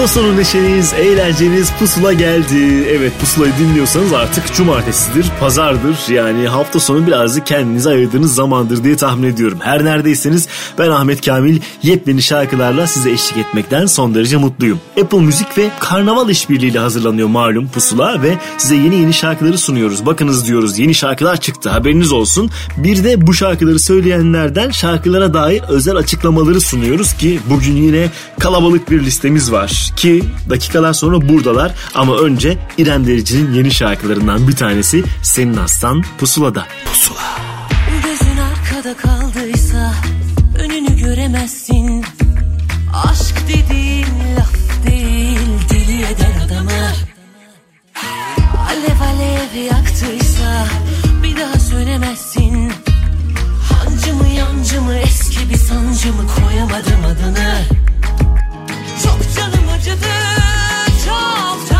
Hafta sonu neşeniz, eğlenceniz pusula geldi. Evet pusulayı dinliyorsanız artık cumartesidir, pazardır. Yani hafta sonu birazcık kendinize ayırdığınız zamandır diye tahmin ediyorum. Her neredeyseniz ben Ahmet Kamil yepyeni şarkılarla size eşlik etmekten son derece mutluyum. Apple Müzik ve Karnaval işbirliğiyle hazırlanıyor malum pusula ve size yeni yeni şarkıları sunuyoruz. Bakınız diyoruz yeni şarkılar çıktı haberiniz olsun. Bir de bu şarkıları söyleyenlerden şarkılara dair özel açıklamaları sunuyoruz ki bugün yine kalabalık bir listemiz var ki dakikalar sonra buradalar ama önce İrem Derici'nin yeni şarkılarından bir tanesi Senin Aslan Pusula'da. Pusula. Gözün arkada kaldıysa önünü göremezsin. Aşk dediğin laf değil deli eder adamı. Alev alev yaktıysa bir daha sönemezsin. Hancı mı yancı mı eski bir sancı mı koyamadım adını. Çok canım acıdı çoktan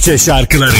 Türkçe şarkıları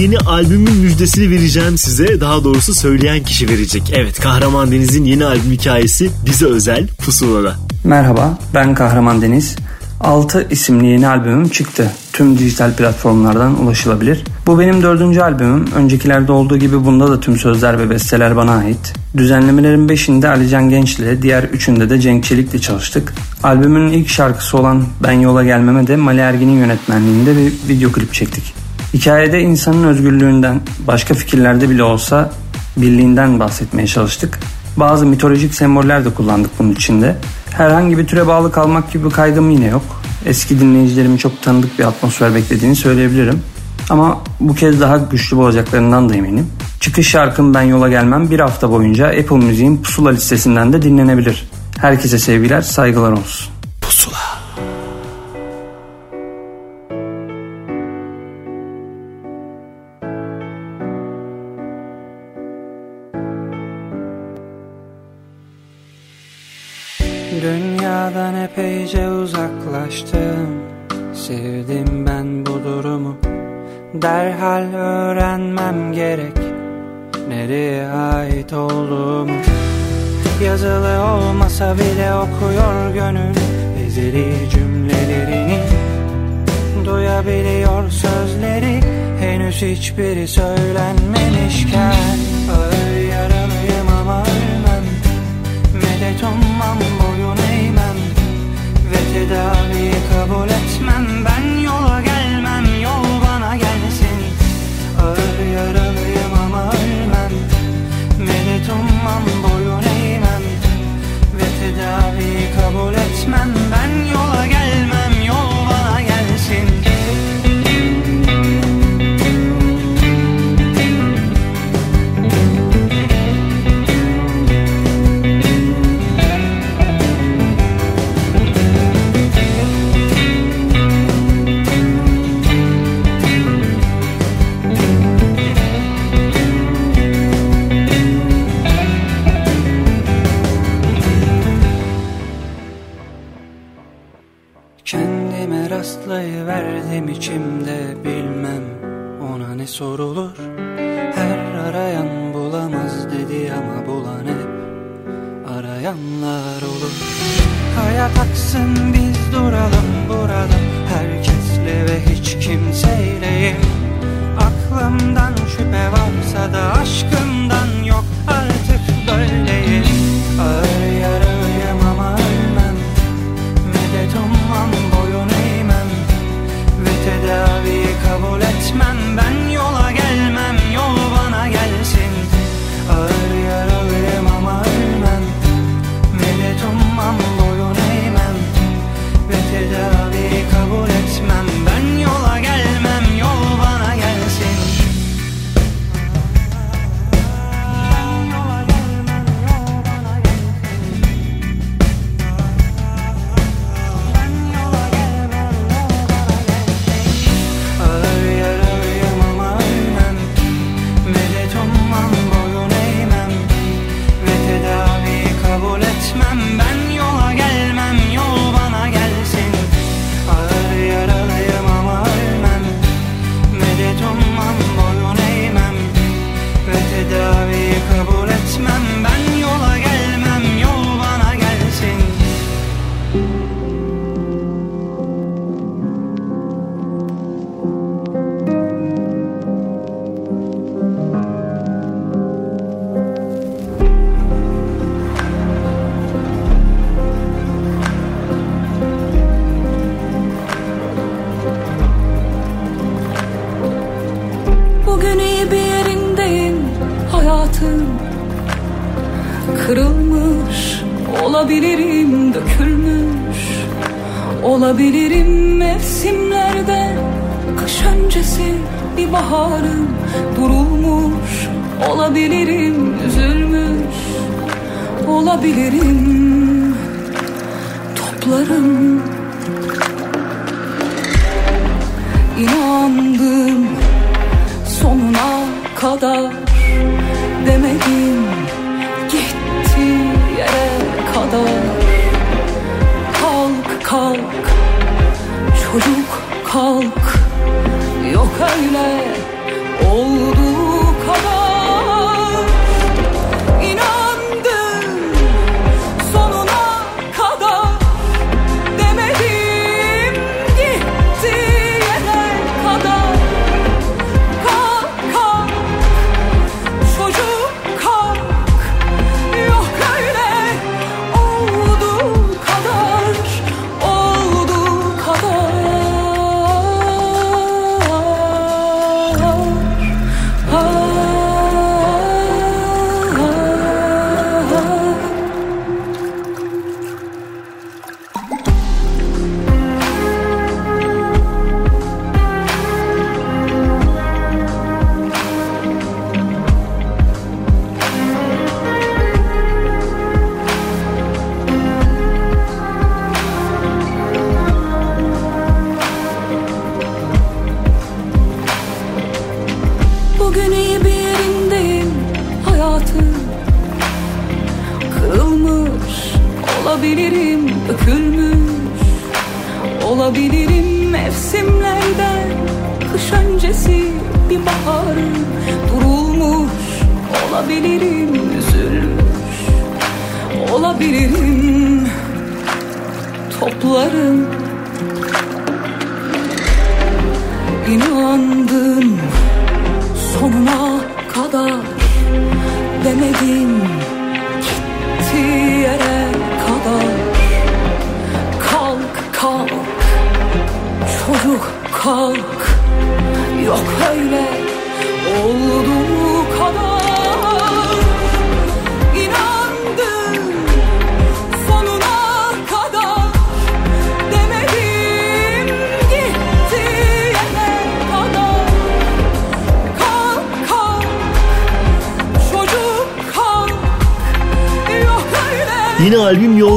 yeni albümün müjdesini vereceğim size. Daha doğrusu söyleyen kişi verecek. Evet Kahraman Deniz'in yeni albüm hikayesi bize özel Pusula'da. Merhaba, ben Kahraman Deniz. 6 isimli yeni albümüm çıktı. Tüm dijital platformlardan ulaşılabilir. Bu benim dördüncü albümüm. Öncekilerde olduğu gibi bunda da tüm sözler ve besteler bana ait. Düzenlemelerin 5'inde Alican Genç'le, diğer 3'ünde de Cenk Çelik'le çalıştık. Albümün ilk şarkısı olan Ben Yola Gelmeme de Mali Ergin'in yönetmenliğinde bir video klip çektik. Hikayede insanın özgürlüğünden, başka fikirlerde bile olsa birliğinden bahsetmeye çalıştık. Bazı mitolojik semboller de kullandık bunun içinde. Herhangi bir türe bağlı kalmak gibi bir kaygım yine yok. Eski dinleyicilerimin çok tanıdık bir atmosfer beklediğini söyleyebilirim. Ama bu kez daha güçlü olacaklarından da eminim. Çıkış şarkım Ben Yola Gelmem bir hafta boyunca Apple Müziğin pusula listesinden de dinlenebilir. Herkese sevgiler, saygılar olsun. Pusula. Derhal öğrenmem gerek. Nereye ait olduğumu. Yazılı olmasa bile okuyor gönül. Ezeli cümlelerini Duyabiliyor sözleri. Henüz hiçbiri söylenmemişken Ağır yaralıyım ama ölmem. Medet ummam boyun eğmem. Ve tedaviyi kabul etmem Ben kabul etmem. Ben yola gelmem sorulur. Her arayan bulamaz dedi ama bulan hep arayanlar olur. Hayat aksın biz duralım burada. Herkesle ve hiç kimseyleyim Aklımdan şüphe varsa da aşkımdan yok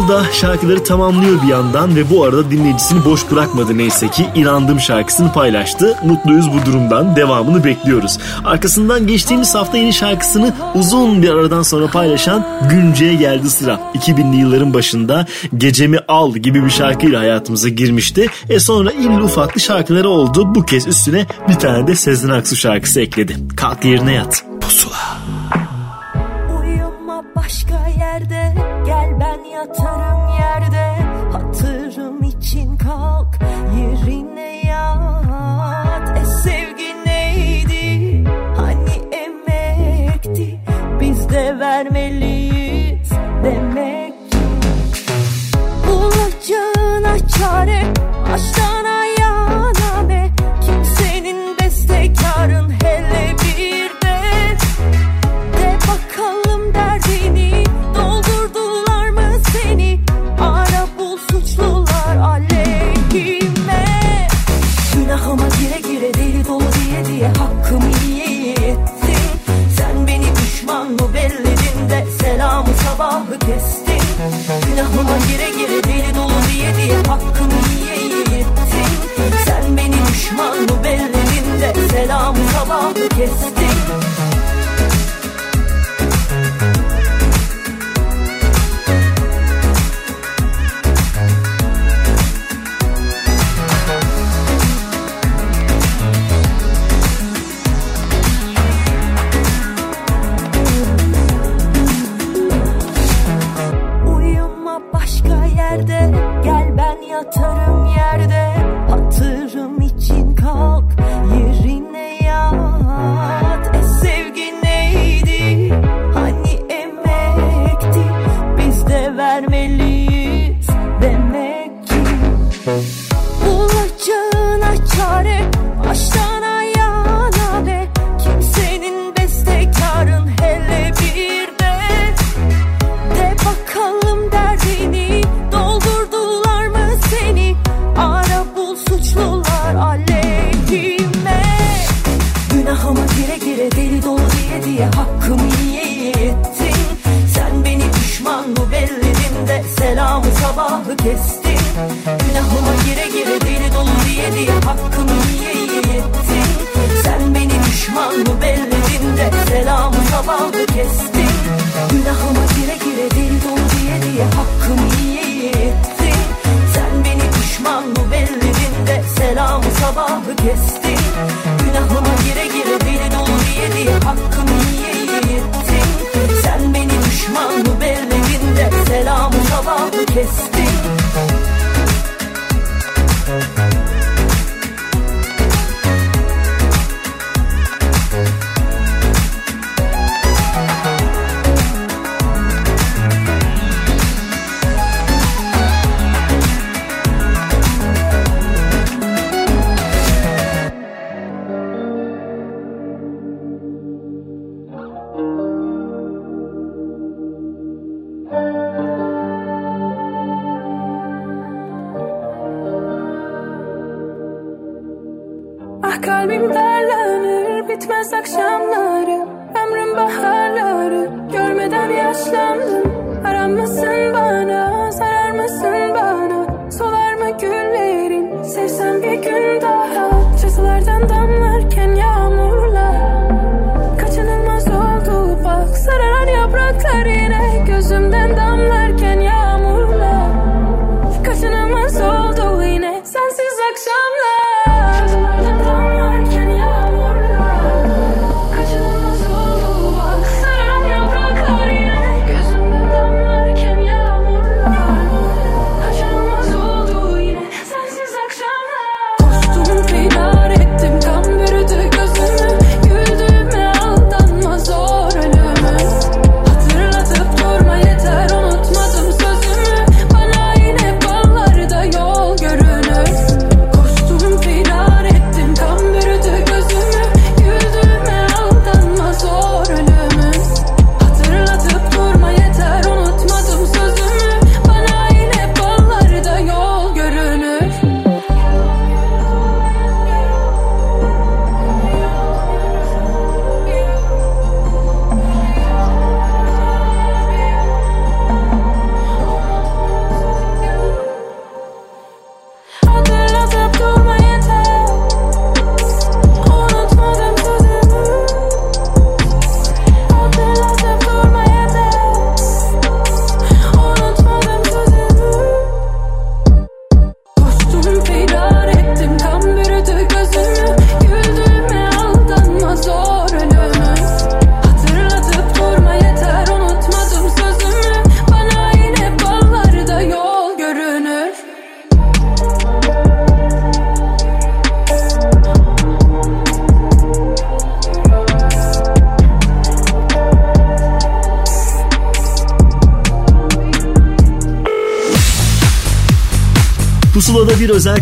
da şarkıları tamamlıyor bir yandan ve bu arada dinleyicisini boş bırakmadı neyse ki inandım şarkısını paylaştı. Mutluyuz bu durumdan devamını bekliyoruz. Arkasından geçtiğimiz hafta yeni şarkısını uzun bir aradan sonra paylaşan Günce'ye geldi sıra. 2000'li yılların başında Gecemi Al gibi bir şarkıyla hayatımıza girmişti. E sonra illi ufaklı şarkıları oldu. Bu kez üstüne bir tane de Sezen Aksu şarkısı ekledi. Kalk yerine yat.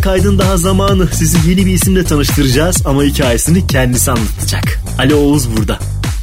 Kaydın daha zamanı. Sizi yeni bir isimle tanıştıracağız ama hikayesini kendisi anlatacak. Ali Oğuz burada.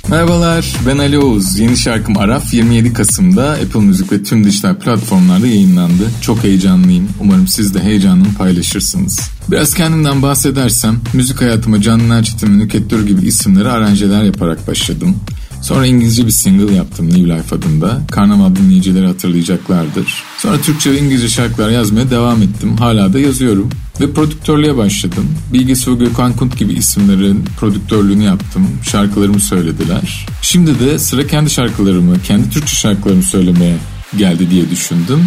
Merhabalar ben Ali Oğuz. Yeni şarkım Araf 27 Kasım'da Apple Müzik ve tüm dijital platformlarda yayınlandı. Çok heyecanlıyım. Umarım siz de heyecanımı paylaşırsınız. Biraz kendimden bahsedersem müzik hayatıma Canlı Erçetin ve Nükhet gibi isimleri aranjeler yaparak başladım. Sonra İngilizce bir single yaptım New Life adında. Karnaval dinleyicileri hatırlayacaklardır. Sonra Türkçe ve İngilizce şarkılar yazmaya devam ettim. Hala da yazıyorum. Ve prodüktörlüğe başladım. Bilge Su Gökhan Kunt gibi isimlerin prodüktörlüğünü yaptım. Şarkılarımı söylediler. Şimdi de sıra kendi şarkılarımı, kendi Türkçe şarkılarımı söylemeye geldi diye düşündüm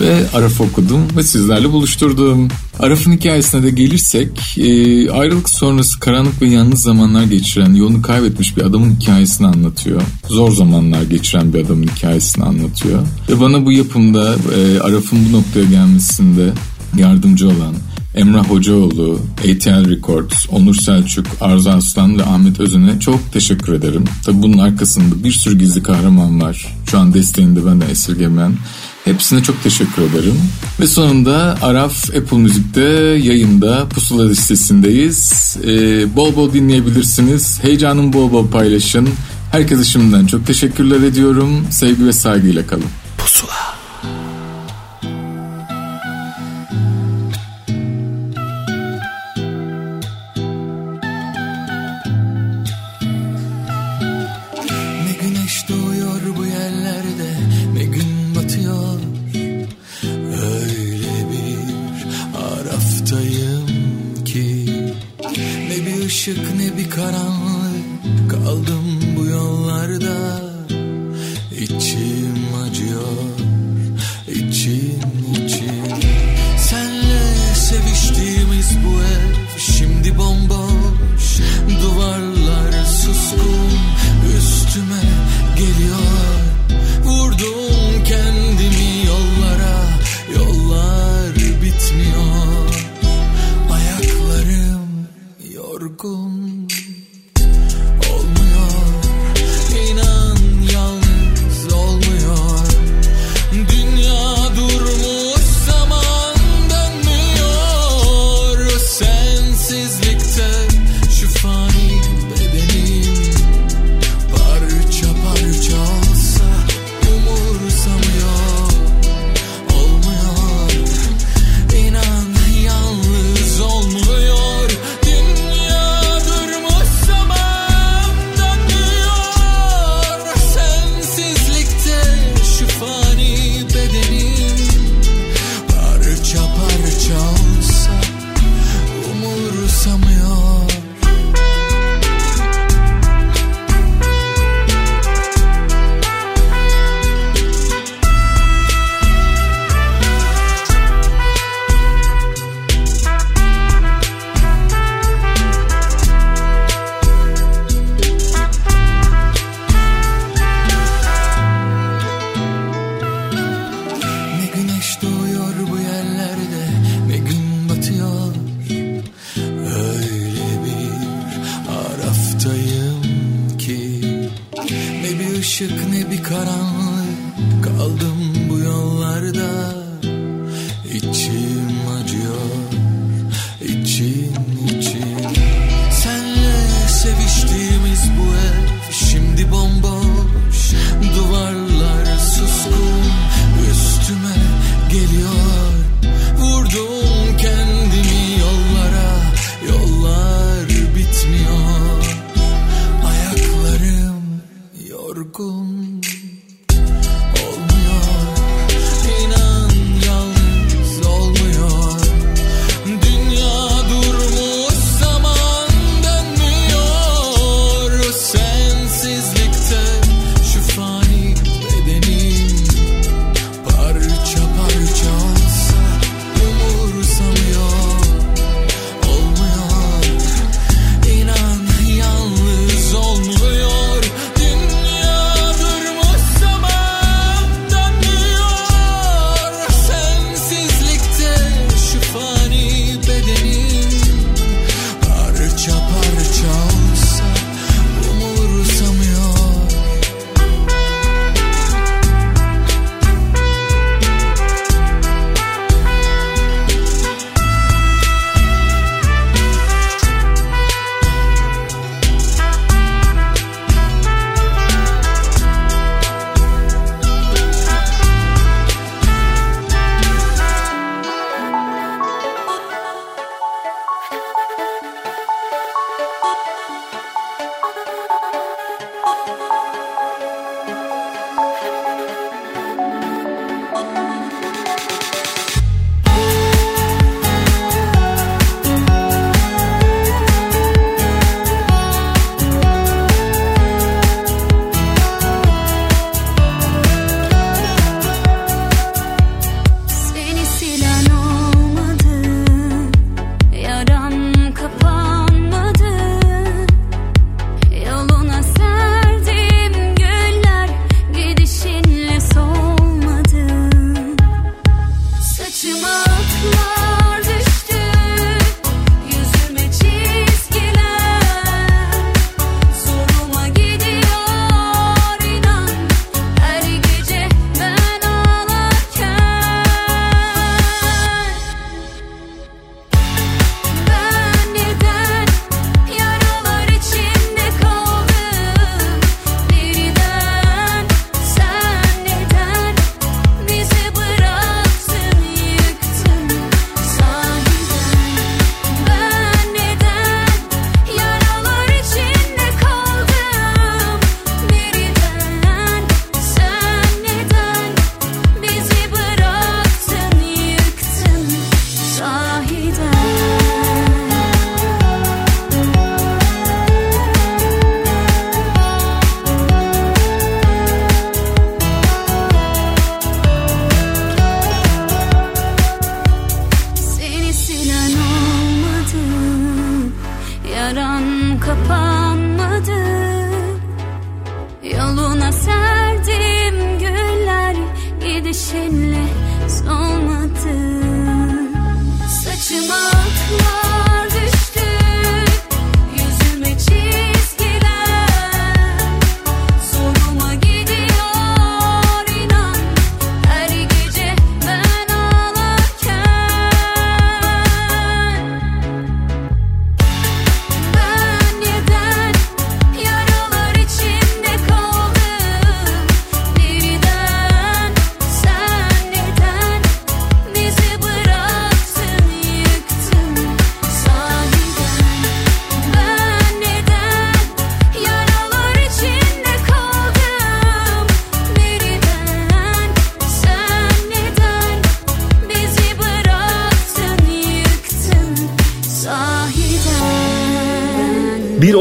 ve Araf okudum ve sizlerle buluşturdum. Araf'ın hikayesine de gelirsek e, ayrılık sonrası karanlık ve yalnız zamanlar geçiren yolunu kaybetmiş bir adamın hikayesini anlatıyor. Zor zamanlar geçiren bir adamın hikayesini anlatıyor. Ve bana bu yapımda e, Araf'ın bu noktaya gelmesinde yardımcı olan Emrah Hocaoğlu, ATL Records, Onur Selçuk, Arzu Aslan ve Ahmet Özen'e çok teşekkür ederim. Tabi bunun arkasında bir sürü gizli kahraman var. Şu an desteğinde benden esirgemen. Hepsine çok teşekkür ederim. Ve sonunda Araf Apple Müzik'te yayında pusula listesindeyiz. Ee, bol bol dinleyebilirsiniz. Heyecanın bol bol paylaşın. Herkese şimdiden çok teşekkürler ediyorum. Sevgi ve saygıyla kalın. Pusula. Olmuyor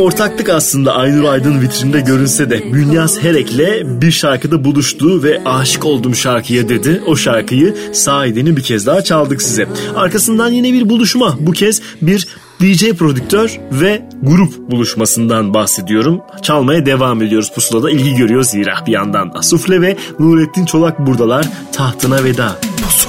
ortaklık aslında Aynur Aydın vitrinde görünse de Bünyas Herek'le bir şarkıda buluştu ve aşık oldum şarkıya dedi. O şarkıyı sahideni bir kez daha çaldık size. Arkasından yine bir buluşma. Bu kez bir DJ prodüktör ve grup buluşmasından bahsediyorum. Çalmaya devam ediyoruz pusulada ilgi görüyor zira bir yandan Asufle ve Nurettin Çolak buradalar tahtına veda. Pusula.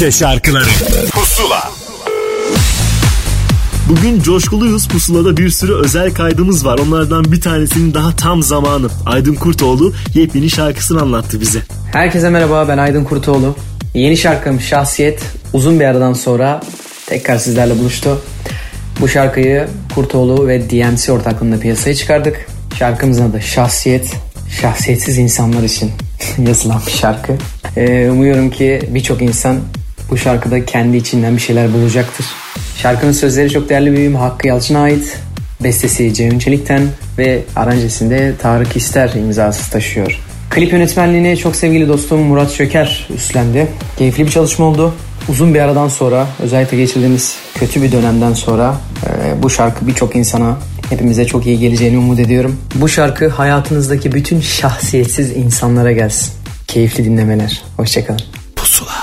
Türkçe şarkıları Pusula Bugün coşkuluyuz. Pusula'da bir sürü özel kaydımız var. Onlardan bir tanesinin daha tam zamanı. Aydın Kurtoğlu yepyeni şarkısını anlattı bize. Herkese merhaba ben Aydın Kurtoğlu. Yeni şarkım Şahsiyet uzun bir aradan sonra tekrar sizlerle buluştu. Bu şarkıyı Kurtoğlu ve DMC ortaklığında piyasaya çıkardık. Şarkımızın adı Şahsiyet. Şahsiyetsiz insanlar için yazılan bir şarkı. Ee, umuyorum ki birçok insan bu şarkıda kendi içinden bir şeyler bulacaktır. Şarkının sözleri çok değerli büyüğüm Hakkı Yalçın'a ait. Bestesi Ceyhun Çelik'ten ve aranjesinde Tarık İster imzası taşıyor. Klip yönetmenliğini çok sevgili dostum Murat Şöker üstlendi. Keyifli bir çalışma oldu. Uzun bir aradan sonra özellikle geçirdiğimiz kötü bir dönemden sonra e, bu şarkı birçok insana hepimize çok iyi geleceğini umut ediyorum. Bu şarkı hayatınızdaki bütün şahsiyetsiz insanlara gelsin. Keyifli dinlemeler. Hoşçakalın. Yalan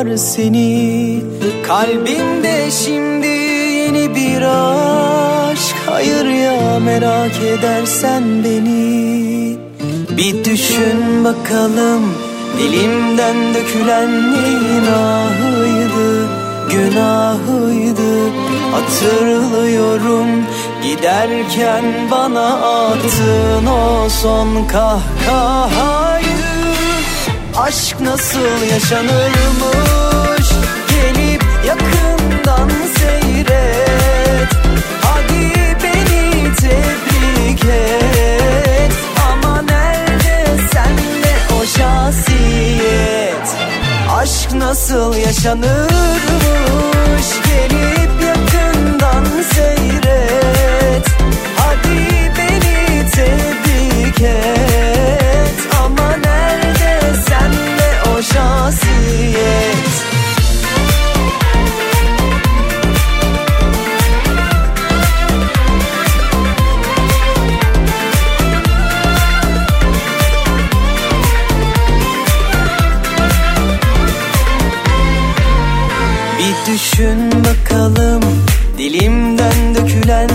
var seni. Kalbimde şimdi yeni bir aşk. Hayır ya merak edersen beni. Bir düşün bakalım dilimden dökülen neyin ahıydı Günahıydı. Hatırlıyorum Giderken bana attığın o son kahkahayı Aşk nasıl yaşanırmış? Gelip yakından seyret. Hadi beni tebrik et. Ama nerede sende o şahsiyet? Aşk nasıl yaşanırmış? Gelip yakından seyret. Hadi beni tebrik et şahsiyet. Bir düşün bakalım dilimden dökülen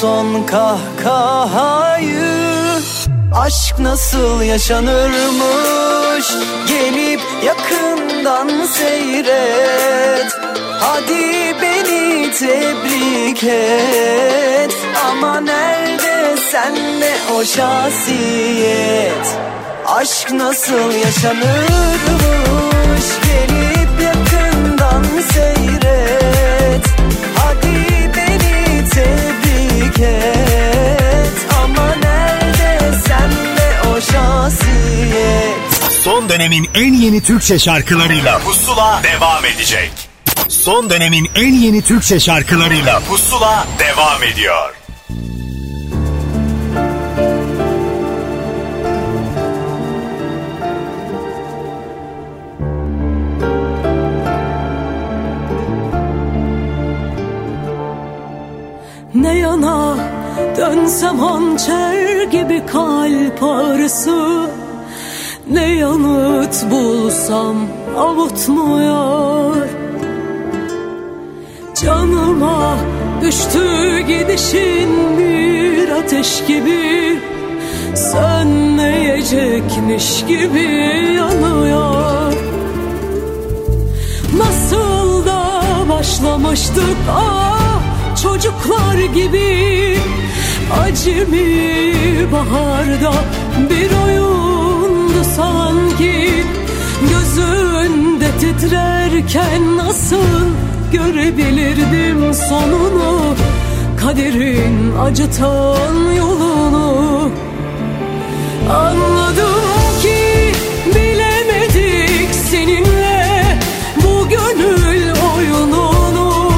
şahsiyet kahkahayı. Aşk nasıl yaşanırmış? Gelip yakından seyret. Hadi beni tebrik et. Ama nerede sende o şahsiyet? Aşk nasıl yaşanırmış? Gelip yakından seyret tebrik et Ama nerede sende o şahsiyet Son dönemin en yeni Türkçe şarkılarıyla Pusula devam edecek. Son dönemin en yeni Türkçe şarkılarıyla Pusula devam ediyor. Bulsam avutmuyor. Canıma düştü gidişin bir ateş gibi Sönmeyecekmiş gibi yanıyor. Nasıl da başlamıştık ah çocuklar gibi. Acemi baharda bir oyundu sanki Gözünde titrerken nasıl görebilirdim sonunu? Kaderin acıtan yolunu. Anladım ki bilemedik seninle bu gönül oyununu.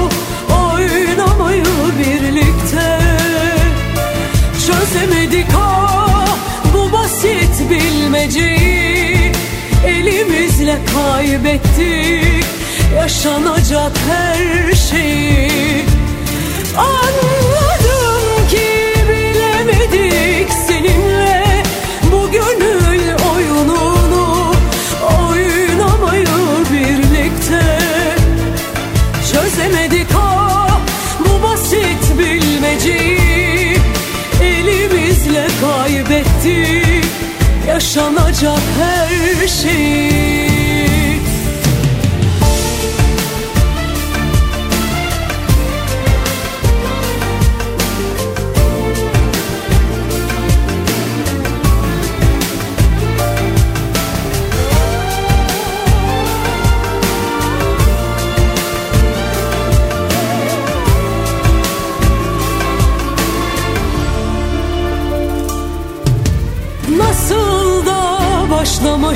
Oynamayı birlikte çözemedik. Ah bu basit bilmeceyi elimizle kaybettik. Yaşanacak her şeyi Anladım ki bilemedik. Seninle bu gönül oyununu oynamayı birlikte çözemedik. Ah bu basit bilmeceyi elimizle kaybettik. Yaşanacak her şeyi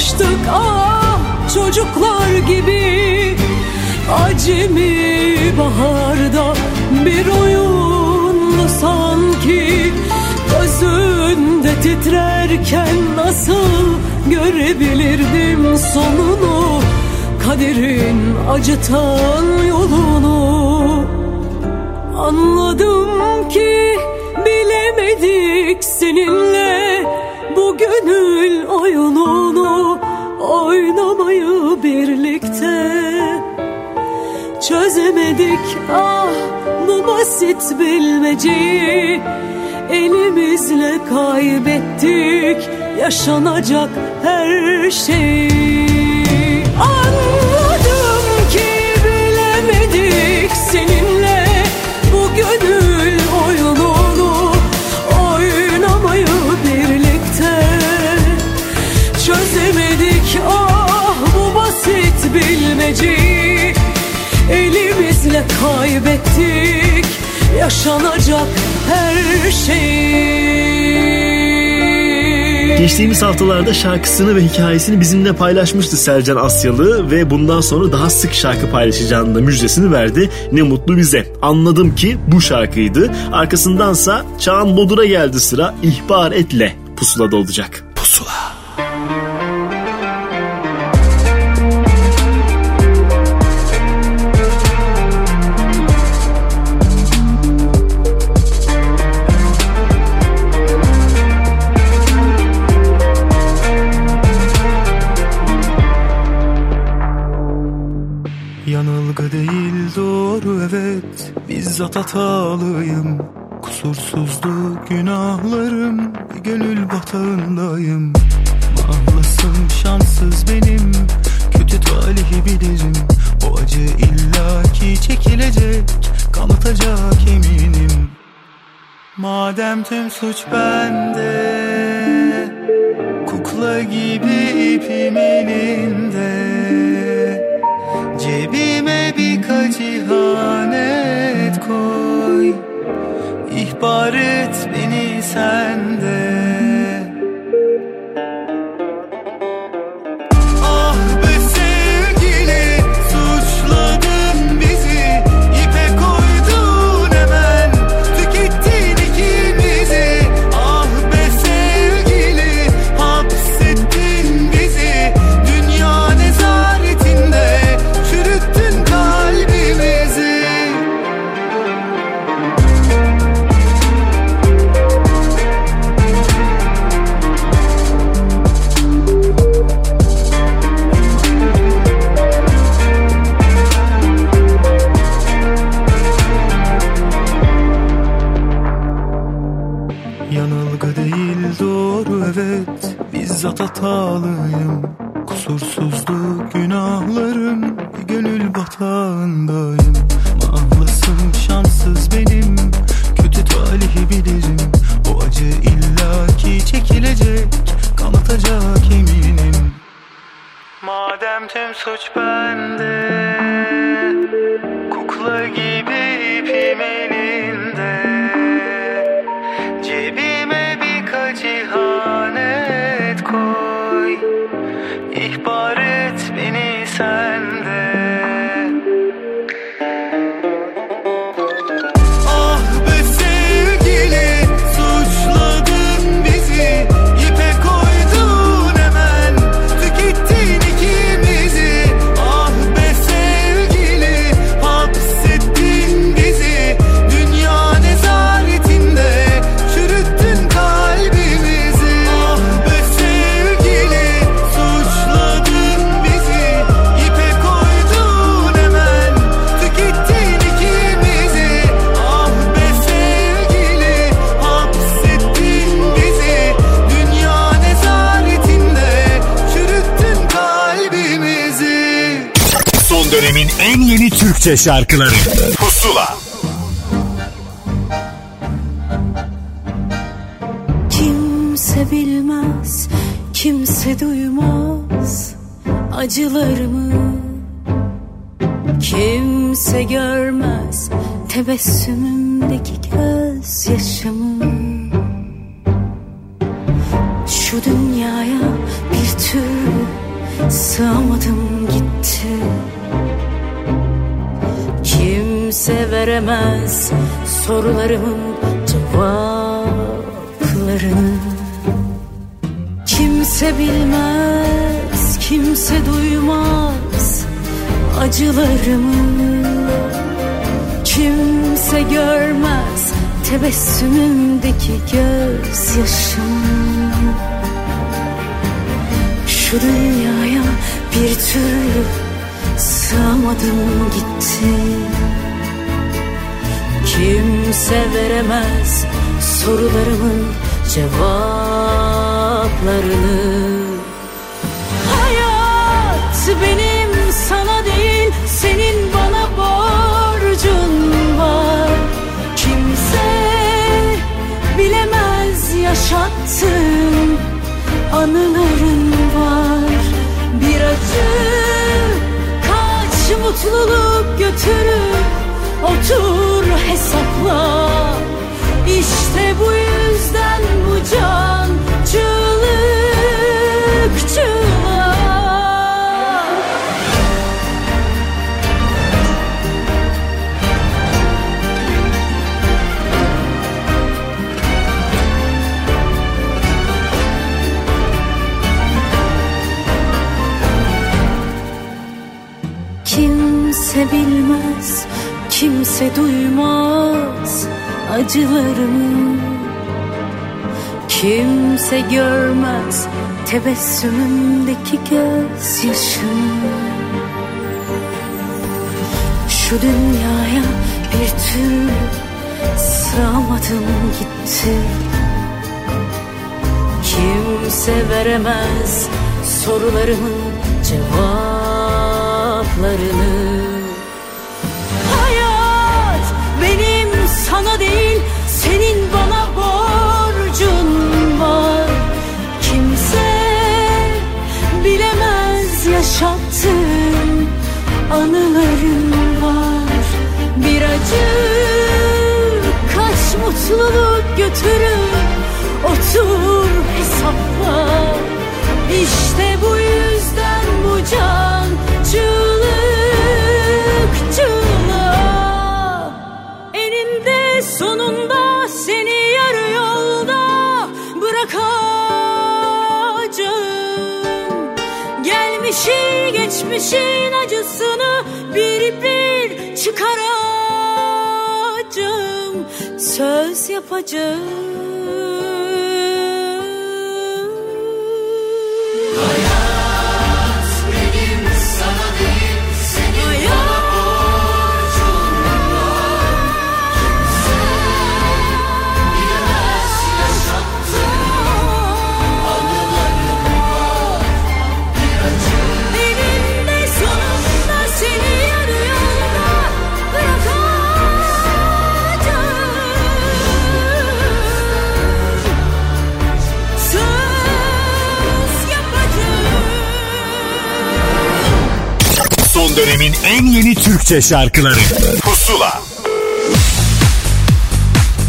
başlamıştık ah çocuklar gibi. Acemi baharda bir oyundu sanki? Gözünde titrerken nasıl görebilirdim sonunu? Kaderin acıtan yolunu. Anladım ki bilemedik seninle bu gönül oyununu oynamayı birlikte çözemedik. Ah bu basit bilmeceyi elimizle kaybettik. Yaşanacak her şeyi anladım elimizle kaybettik yaşanacak her şeyi Geçtiğimiz haftalarda şarkısını ve hikayesini bizimle paylaşmıştı Selcan Asyalı ve bundan sonra daha sık şarkı paylaşacağını da müjdesini verdi. Ne mutlu bize. Anladım ki bu şarkıydı. Arkasındansa Çağan Bodur'a geldi sıra ihbar etle pusulada olacak. Bizzat hatalıyım Kusursuzdu günahlarım Gönül batağındayım. Mahlasım şanssız benim Kötü talihi bilirim. O acı illaki çekilecek Kanıtacak eminim. Madem tüm suç bende Kukla gibi ipim elinde. Cebime birkaç ihanet koy Et beni sende hatalıyım. Kusursuzdu günahlarım. Gönül batağındayım. Mahlasım şanssız benim. Kötü talihi bilirim. O acı illaki çekilecek. Kanıtacak eminim. Madem tüm suç bende Kukla gibi İhbar et beni sende Türkçe şarkıları. Pusula. Kimse bilmez, kimse duymaz acılarımı. Kimse görmez tebessümümdeki gözyaşımı. Şu dünyaya bir türlü sığamadım gitti Kimse veremez sorularımın cevaplarını Kimse bilmez, kimse duymaz acılarımı Kimse görmez tebessümümdeki gözyaşımı Şu dünyaya bir türlü sığamadım gitti Kimse veremez sorularımın cevaplarını. Hayat benim sana değil senin bana borcun var. Kimse bilemez yaşattığın anıların var. Bir acı kaç mutluluk götürür otur hesapla. İşte bu yüzden bu can çığlık Kimse bilmez, kimse duymaz acılarımı. Kimse görmez tebessümümdeki gözyaşımı. Şu dünyaya bir türlü Sığamadım gitti. Kimse veremez sorularımın cevaplarını sana değil senin bana borcun var. Kimse bilemez yaşattığım anılarım var. Bir acı kaç mutluluk götürür Otur hesapla. İşte bu geçmişin acısını bir bir çıkaracağım. Söz yapacağım Dönemin en yeni Türkçe şarkıları Pusula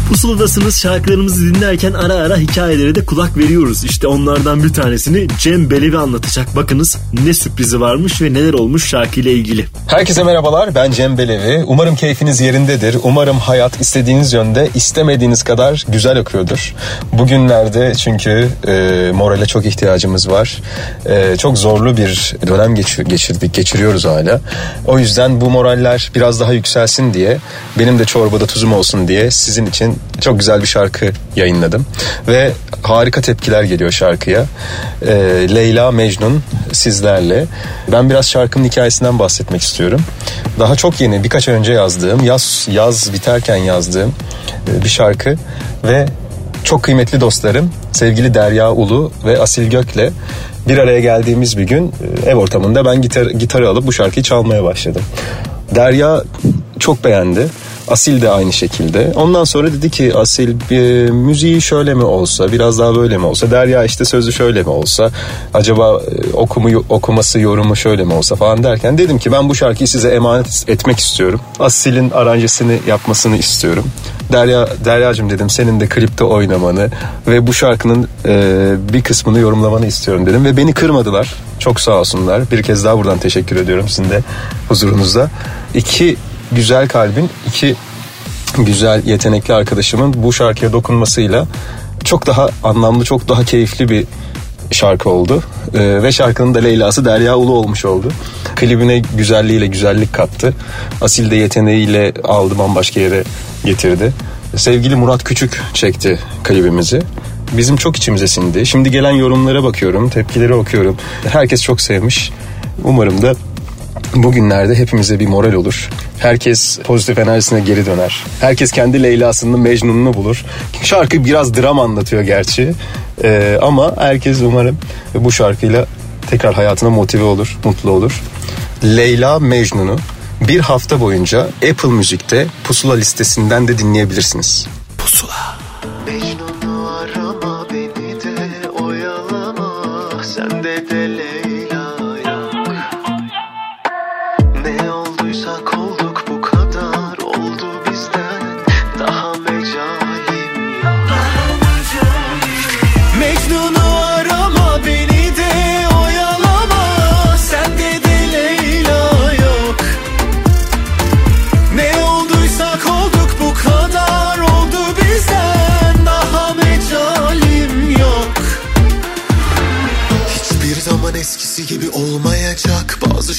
Pusuladasınız şarkılarımızı dinlerken ara ara hikayelere de kulak veriyoruz. İşte onlardan bir tanesini Cem Belevi anlatacak. Bakınız ne sürprizi varmış ve neler olmuş şarkıyla ilgili. Herkese merhabalar ben Cem Belevi. Umarım keyfiniz yerindedir. Umarım hayat istediğiniz yönde istemediğiniz kadar güzel akıyordur. Bugünlerde çünkü e, morale çok ihtiyacımız var. E, çok zorlu bir dönem geçir, geçirdik, geçiriyoruz hala. O yüzden bu moraller biraz daha yükselsin diye benim de çorbada tuzum olsun diye sizin için çok güzel bir şarkı yayınladım. Ve harika tepkiler geliyor şarkıya. E, Leyla Mecnun sizlerle. Ben biraz şarkının hikayesinden bahsetmek istiyorum. Daha çok yeni birkaç önce yazdığım yaz yaz biterken yazdığım e, bir şarkı ve çok kıymetli dostlarım sevgili Derya Ulu ve Asil Gök'le bir araya geldiğimiz bir gün e, ev ortamında ben gitar, gitarı alıp bu şarkıyı çalmaya başladım. Derya çok beğendi. Asil de aynı şekilde. Ondan sonra dedi ki Asil bir müziği şöyle mi olsa biraz daha böyle mi olsa Derya işte sözü şöyle mi olsa acaba e, okumu okuması yorumu şöyle mi olsa falan derken dedim ki ben bu şarkıyı size emanet etmek istiyorum. Asil'in aranjesini yapmasını istiyorum. Derya Deryacığım dedim senin de klipte oynamanı ve bu şarkının e, bir kısmını yorumlamanı istiyorum dedim ve beni kırmadılar. Çok sağ olsunlar. Bir kez daha buradan teşekkür ediyorum sizin de huzurunuzda. İki güzel kalbin, iki güzel yetenekli arkadaşımın bu şarkıya dokunmasıyla çok daha anlamlı, çok daha keyifli bir şarkı oldu. Ee, ve şarkının da Leyla'sı Derya Ulu olmuş oldu. Klibine güzelliğiyle güzellik kattı. Asil de yeteneğiyle aldı bambaşka yere getirdi. Sevgili Murat Küçük çekti klibimizi. Bizim çok içimize sindi. Şimdi gelen yorumlara bakıyorum, tepkileri okuyorum. Herkes çok sevmiş. Umarım da bugünlerde hepimize bir moral olur. Herkes pozitif enerjisine geri döner. Herkes kendi Leyla'sını, Mecnun'unu bulur. Şarkı biraz dram anlatıyor gerçi. Ee, ama herkes umarım bu şarkıyla tekrar hayatına motive olur, mutlu olur. Leyla Mecnun'u bir hafta boyunca Apple Müzik'te Pusula listesinden de dinleyebilirsiniz. Pusula.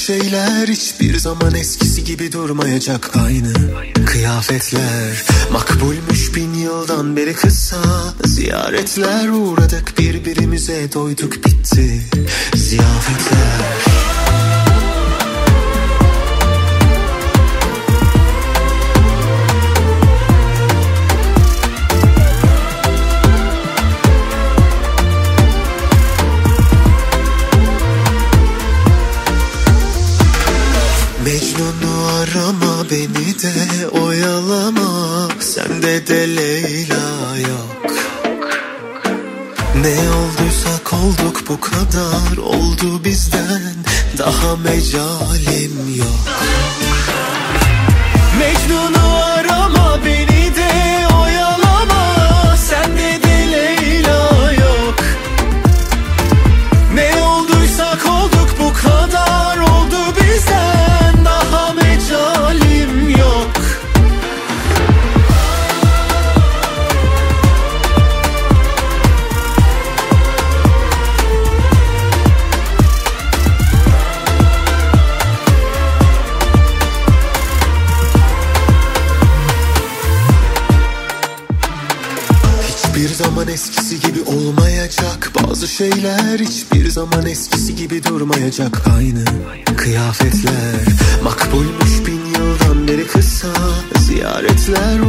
Şeyler hiçbir zaman eskisi gibi durmayacak. Aynı kıyafetler Makbulmuş bin yıldan beri kısa Ziyaretler uğradık. Birbirimize doyduk bitti Ziyafetler beni de oyalama Sende de Leyla yok. Ne olduysak olduk bu kadar. Oldu bizden daha mecalim yok. Mecnun'u şeyler hiçbir zaman eskisi gibi durmayacak. Aynı kıyafetler Makbulmuş bin yıldan beri kısa Ziyaretler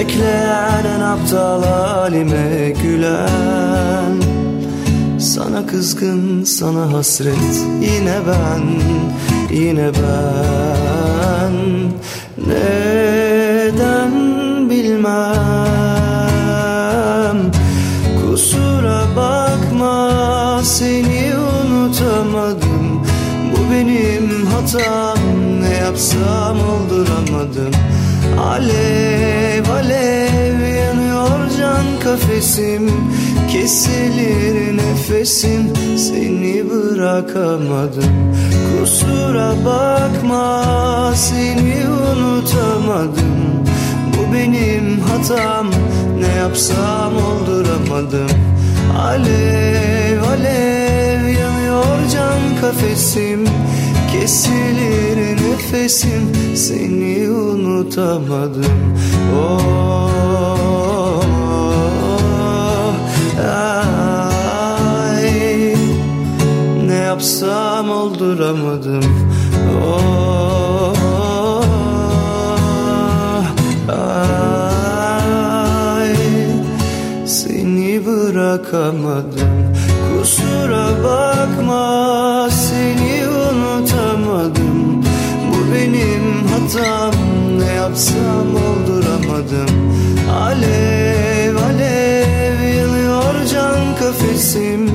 bekleyen en aptal halime gülen. Sana kızgın, sana hasret Yine ben, yine ben. Neden bilmem? Kusura bakma seni unutamadım. Bu benim hatam Ne yapsam olduramadım Alev alev yanıyor can kafesim. Kesilir nefesim seni bırakamadım. Kusura bakma seni unutamadım. Bu benim hatam ne yapsam olduramadım. Alev alev yanıyor can kafesim Kesilir nefesim seni unutamadım. Oh, ay, ne yapsam olduramadım. Oh, ay, seni bırakamadım. Kusura bakma seni benim hatam. Ne yapsam olduramadım. Alev alev yanıyor can kafesim.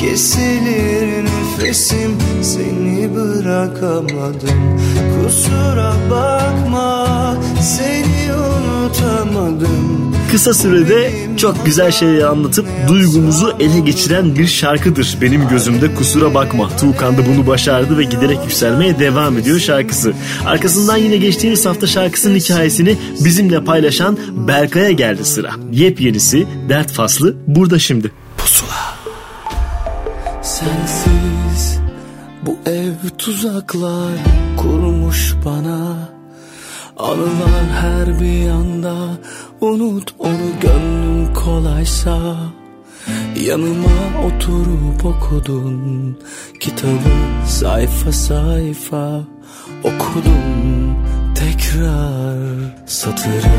Kesilir nefesim. Seni bırakamadım. Kusura bakma seni unutamadım Kısa sürede çok güzel şeyleri anlatıp duygumuzu ele geçiren bir şarkıdır. Benim gözümde kusura bakma. Tuğkan da bunu başardı ve giderek yükselmeye devam ediyor şarkısı. Arkasından yine geçtiğimiz hafta şarkısının hikayesini bizimle paylaşan Berkay'a geldi sıra. Yepyenisi Dert Faslı burada şimdi. Sensiz bu ev tuzaklar kurmuş bana Anılar her bir yanda unut onu gönlüm kolaysa. Yanıma oturup okudun. Kitabı sayfa sayfa Okudum tekrar satırı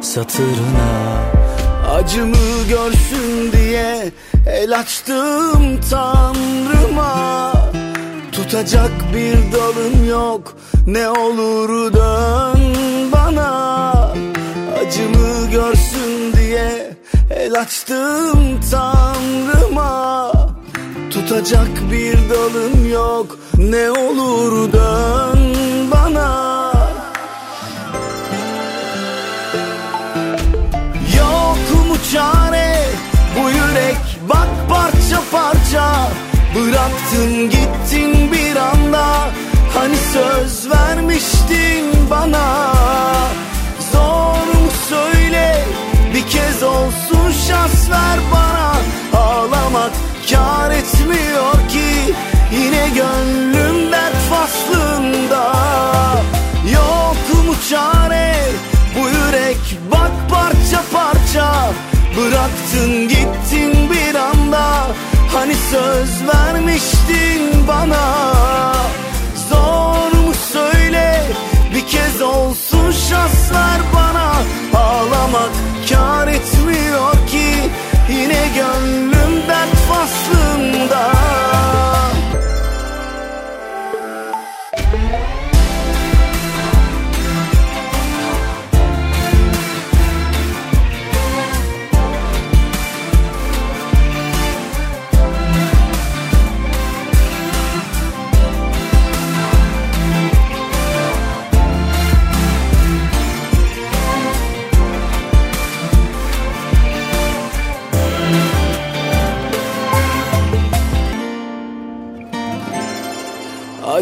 satırına. Acımı görsün diye el açtım tanrıma. Tutacak bir dalım yok. Ne olur dön bana Acımı görsün diye El açtım tanrıma. Tutacak bir dalım yok Ne olur dön bana. Yok mu çare? Bu yürek Bak parça parça. Bıraktın gittin bir anda. Hani söz vermiştin bana. Zor söyle Bir kez olsun şans ver bana. Ağlamak kar etmiyor ki Yine gönlüm dert faslında. Yok mu çare bu yürek Bak parça parça. Bıraktın gittin bir anda Hani söz vermiştin bana. Zor mu söyle Bir kez olsun şans ver bana Ağlamak kar etmiyor ki. Yine gönlüm dert faslında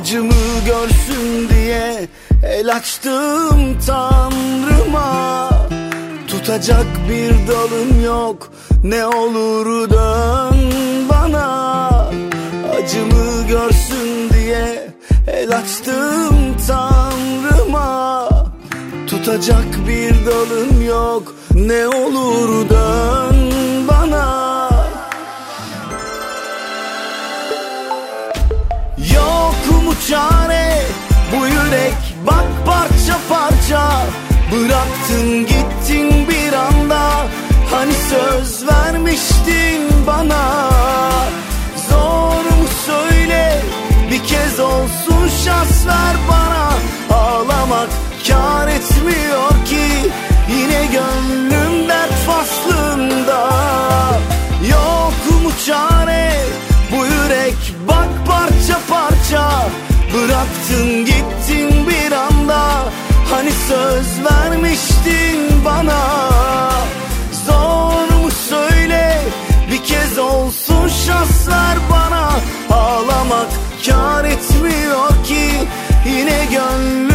Acımı görsün diye el açtım tanrıma. Tutacak bir dalım yok ne olur dön bana. Acımı görsün diye el açtım tanrıma. Tutacak bir dalım yok ne olur dön bana çare. Bu yürek bak parça parça. Bıraktın gittin bir anda. Hani söz vermiştin bana. Zor mu söyle? Bir kez olsun şans ver bana. Ağlamak kar etmiyor ki. Yine gönlüm dert faslında Bıraktın gittin bir anda Hani söz vermiştin bana. Zor mu söyle bir kez olsun şans ver bana. Ağlamak kar etmiyor ki Yine gönlüm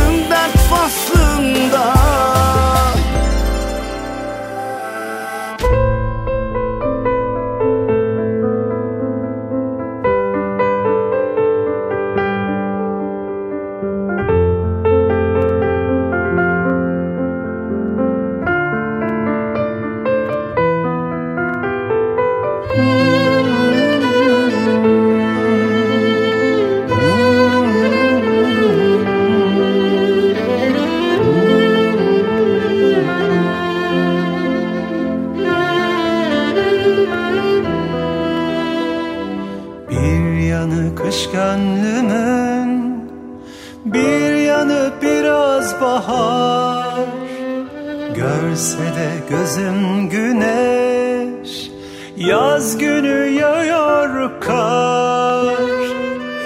de gözüm güneş. Yaz günü yağıyor kar.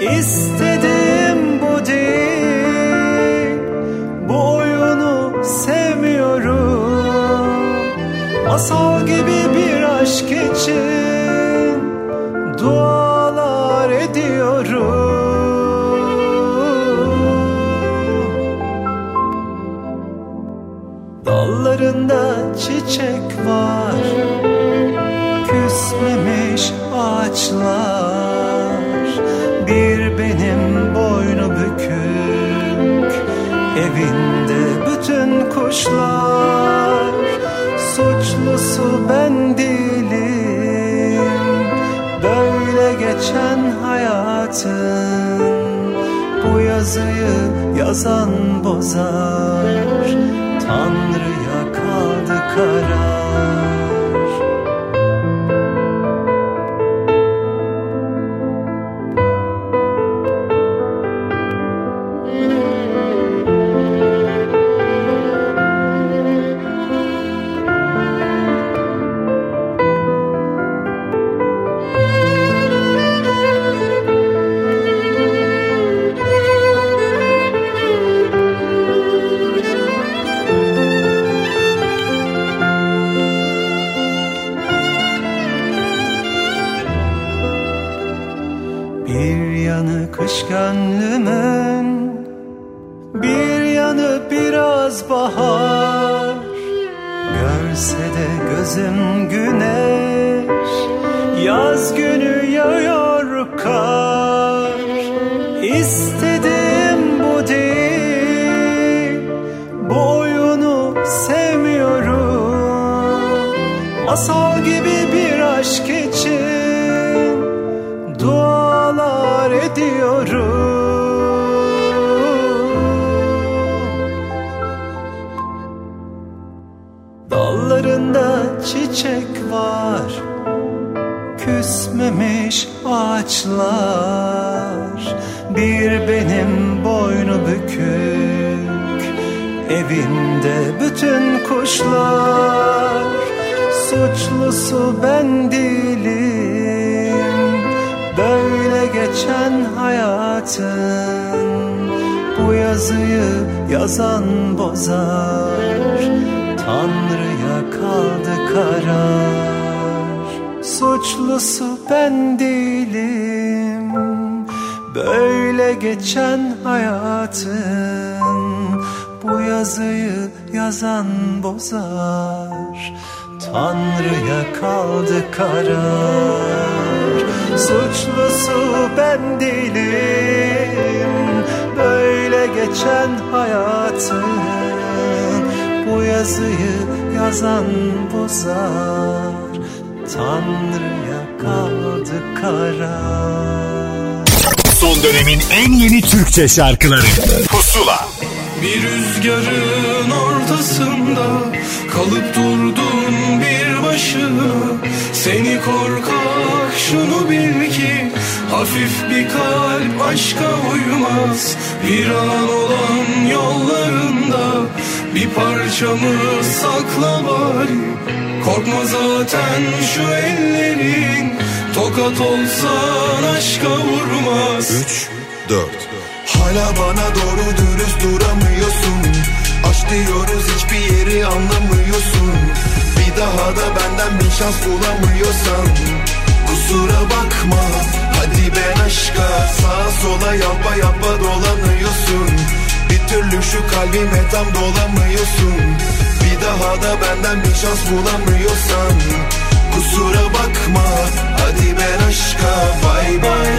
İstediğim bu değil Bu oyunu sevmiyorum. Masal kuşlar Suçlusu ben değilim. Böyle geçen hayatın Bu yazıyı yazan bozar. Tanrı'ya kaldı karar ben değilim. Böyle geçen hayatın Bu yazıyı yazan bozar. Tanrı'ya kaldı karar. Suçlusu ben değilim. Böyle geçen hayatın Bu yazıyı yazan bozar. Tanrı'ya karar Son dönemin en yeni Türkçe şarkıları. Pusula. Bir rüzgarın ortasında kalıp durdun bir başına Seni korkak şunu bil ki hafif bir kalp aşka uymaz. Bir an olan yollarında bir parçamı sakla bari. Korkma zaten şu ellerin tokat olsan aşka vurmaz. 3, 4 Hala bana doğru dürüst duramıyorsun. Aşk diyoruz hiçbir yeri anlamıyorsun. Bir daha da benden bir şans bulamıyorsan. Kusura bakma hadi ben aşka Sağa sola yapa yapa dolanıyorsun. Bir türlü şu kalbime tam dolamıyorsun. Bir daha da benden bir şans bulamıyorsan Kusura bakma hadi ben aşka bay bay.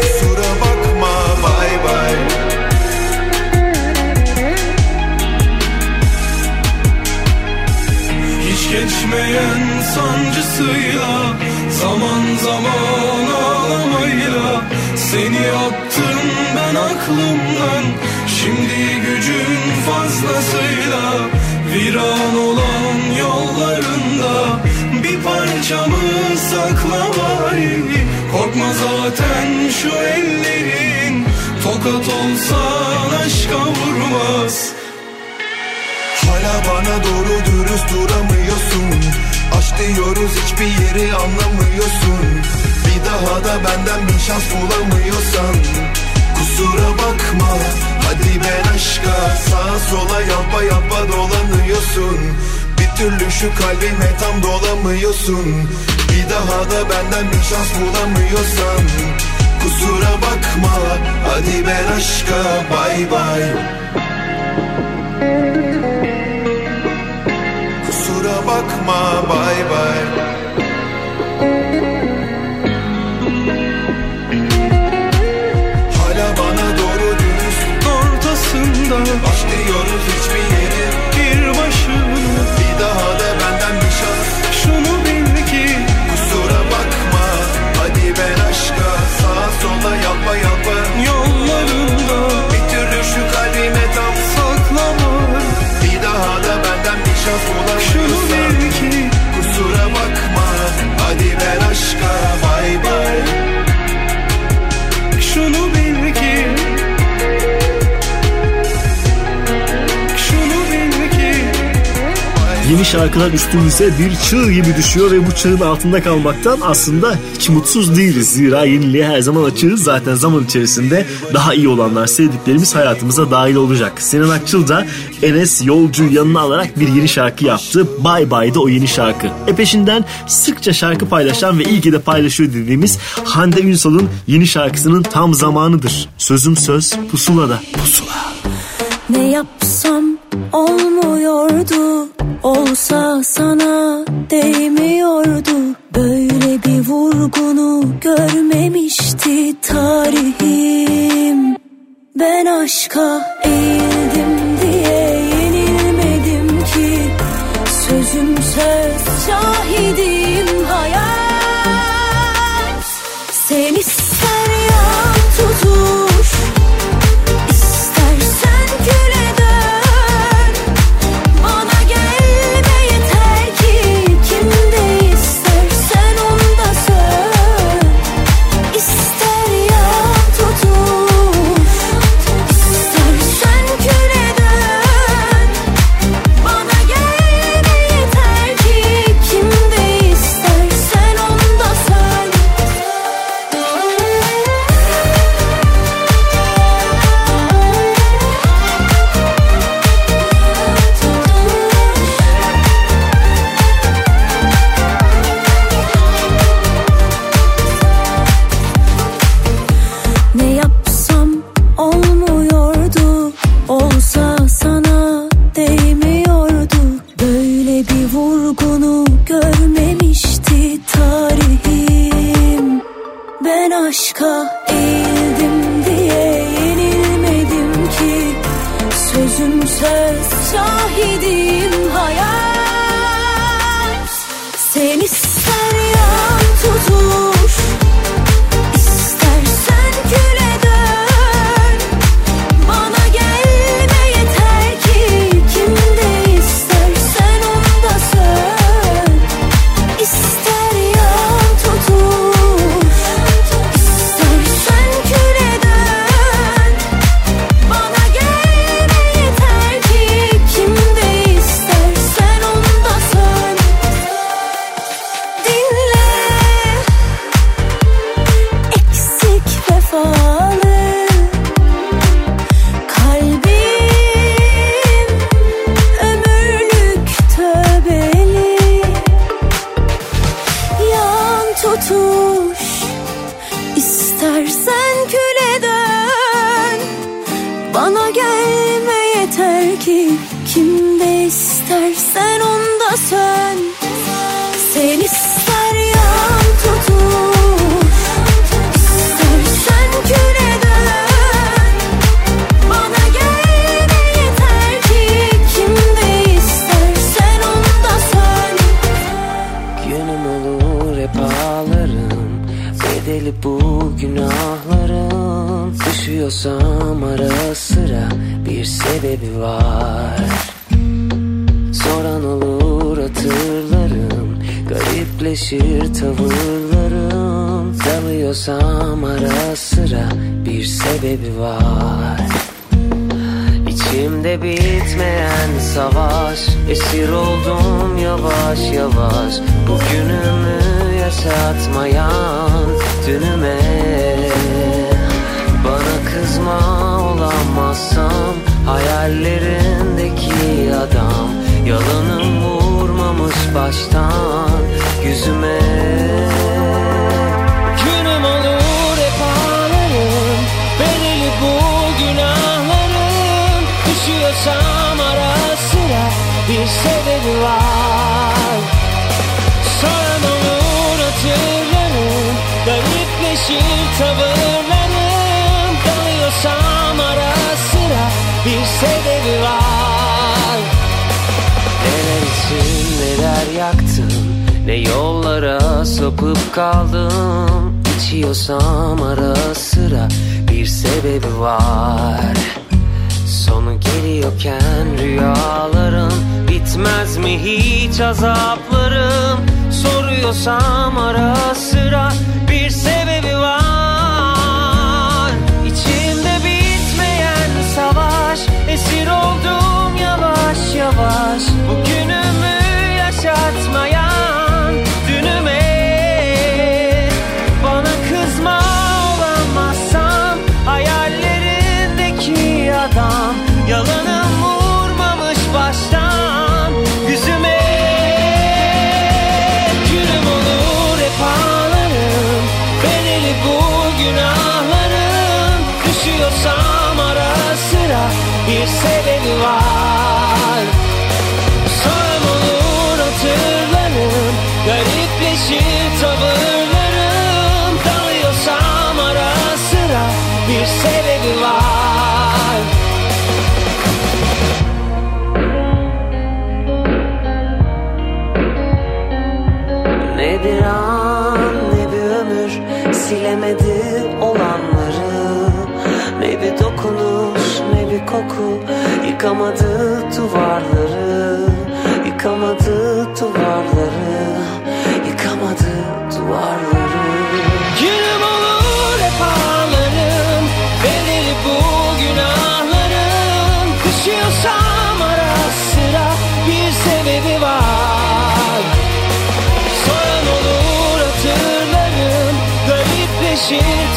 Kusura bakma bay bay. Hiç geçmeyen sancısıyla Zaman zaman ağlamayla. Seni attım ben aklımdan Şimdi gücün fazlasıyla Viran olan yollarında Bir parçamı sakla bari. Korkma zaten şu ellerin Tokat olsan aşka vurmaz Hala bana doğru dürüst duramıyorsun. Aşk diyoruz hiçbir yeri anlamıyorsun. Bir daha da benden bir şans bulamıyorsan. Kusura bakma hadi ben aşka. Sağa sola yapa yapa dolanıyorsun. Bir türlü şu kalbime tam dolamıyorsun. Bir daha da benden bir şans bulamıyorsan. Kusura bakma hadi ben aşka. Bay bay. Kusura bakma bay bay ortasında Aşk diyoruz hiçbir yeri şarkılar üstümüze bir çığ gibi düşüyor ve bu çığın altında kalmaktan aslında hiç mutsuz değiliz. Zira yeniliğe her zaman açığız. Zaten zaman içerisinde daha iyi olanlar, sevdiklerimiz hayatımıza dahil olacak. Sinan Akçıl da Enes Yolcu'yu yanına alarak bir yeni şarkı yaptı. Bye Bye da o yeni şarkı. E sıkça şarkı paylaşan ve iyi ki de paylaşıyor dediğimiz Hande Ünsal'ın yeni şarkısının tam zamanıdır. Sözüm söz pusulada. Pusula. Ne yapsam olmuyordu Olsa sana değmiyordu. Böyle bir vurgunu görmemişti tarihim. Ben aşka eğildim diye yenilmedim ki. Sözüm söz şahidim Dalıyorsam ara sıra bir sebebi var. İçimde bitmeyen savaş Esir oldum yavaş yavaş. Bugünümü yaşatmayan dünüme. Bana kızma olamazsam Hayallerindeki adam. Yalanım vurmamış baştan yüzüme bir sebebi var. Soran olur hatırlarım Garipleşir tavırlarım. Dalıyorsam ara sıra bir sebebi var. Neler için neler yaktım Ne yollara sapıp kaldım İçiyorsam ara sıra bir sebebi var. Sonu geliyorken rüyalarım Bitmez mi hiç azaplarım? Soruyorsam ara sıra bir sebebi var. İçimde bitmeyen savaş Esir oldum yavaş yavaş uyku Yıkamadı duvarları Yıkamadı duvarları Yıkamadı duvarları. Günüm olur hep ağlarım Bedeli bu günahların Kışıyorsam ara sıra Bir sebebi var. Soran olur hatırlarım Garipleşir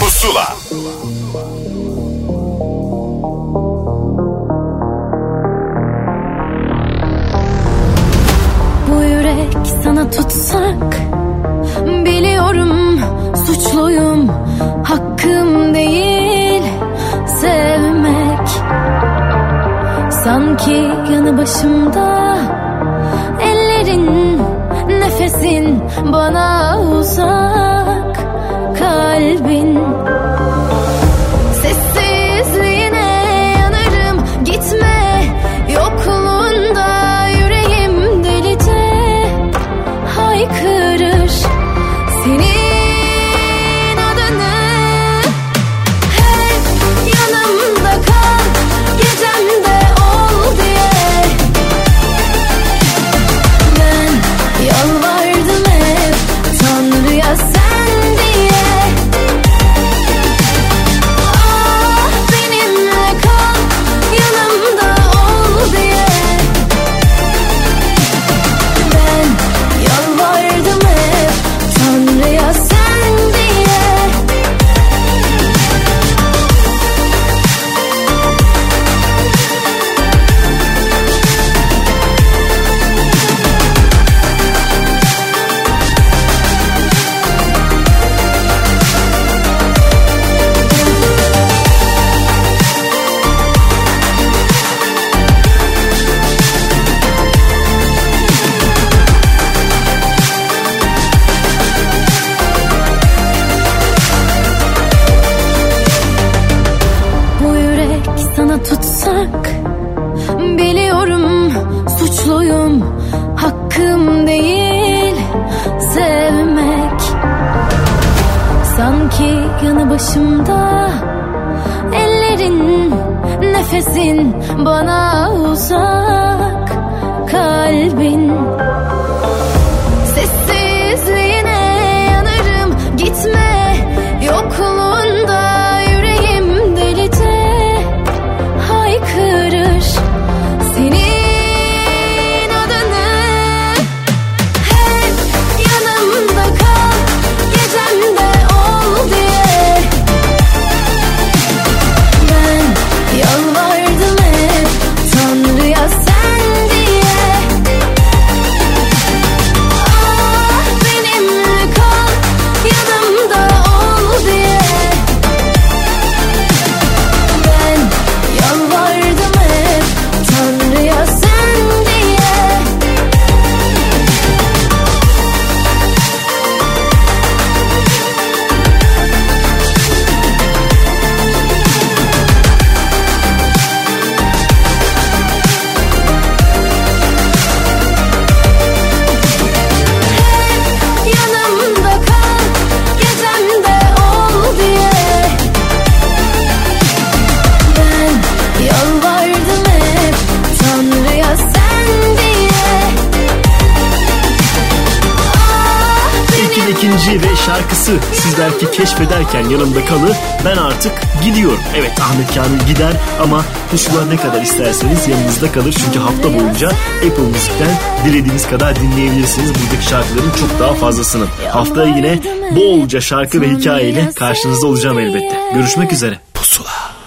Artık gidiyorum. Evet Ahmet Kamil gider ama pusula ne kadar isterseniz yanınızda kalır. Çünkü hafta boyunca Apple Müzik'ten dilediğiniz kadar dinleyebilirsiniz. Buradaki şarkıların çok daha fazlasını. Haftaya yine bolca şarkı ve hikayeyle karşınızda olacağım elbette. Görüşmek üzere.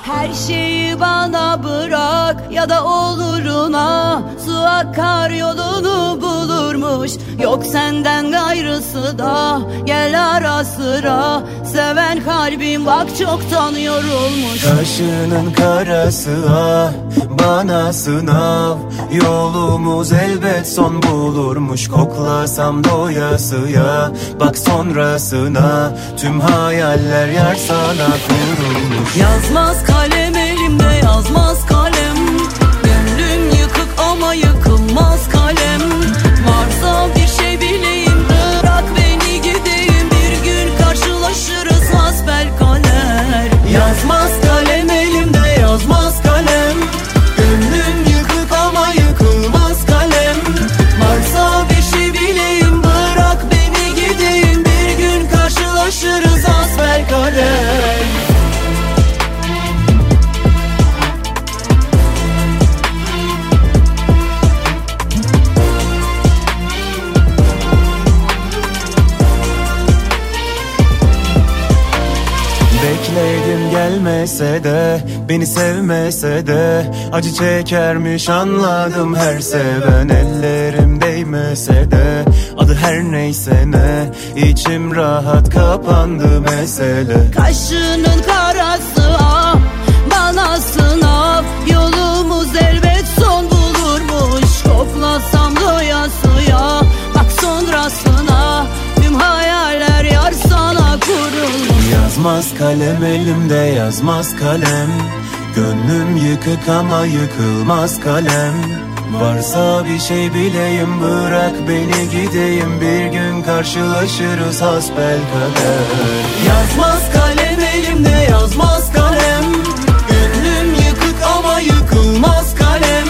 Her şeyi bana bırak ya da oluruna Su akar yolunu bulurmuş Yok senden gayrısı da gel ara sıra. Seven kalbim bak çoktan yorulmuş Kaşının karası ah bana sınav. Yolumuz elbet son bulurmuş. Koklasam doyasıya Bak sonrasına. Tüm hayaller yer sana kurulmuş. Yazmaz kalem elimde yazmaz gelmese de Beni sevmese de Acı çekermiş anladım her seven Ellerim değmese de Adı her neyse ne içim rahat kapandı mesele. Kaşının Yazmaz kalem elimde yazmaz kalem. Gönlüm yıkık ama yıkılmaz kalem. Varsa bir şey bileyim bırak beni gideyim. Bir gün karşılaşırız hasbel kader. Yazmaz kalem elimde yazmaz kalem. Gönlüm yıkık ama yıkılmaz kalem.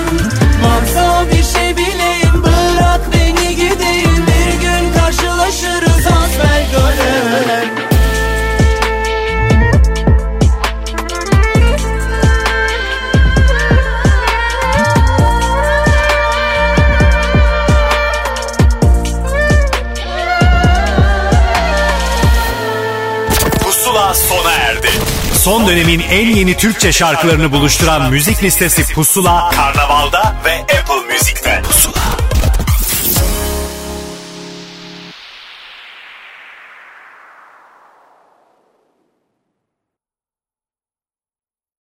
Varsa bir şey bileyim bırak beni gideyim. Bir gün karşılaşırız hasbel kader Son dönemin en yeni Türkçe şarkılarını buluşturan müzik listesi Pusula, Karnaval'da ve Apple Müzik'te. Pusula.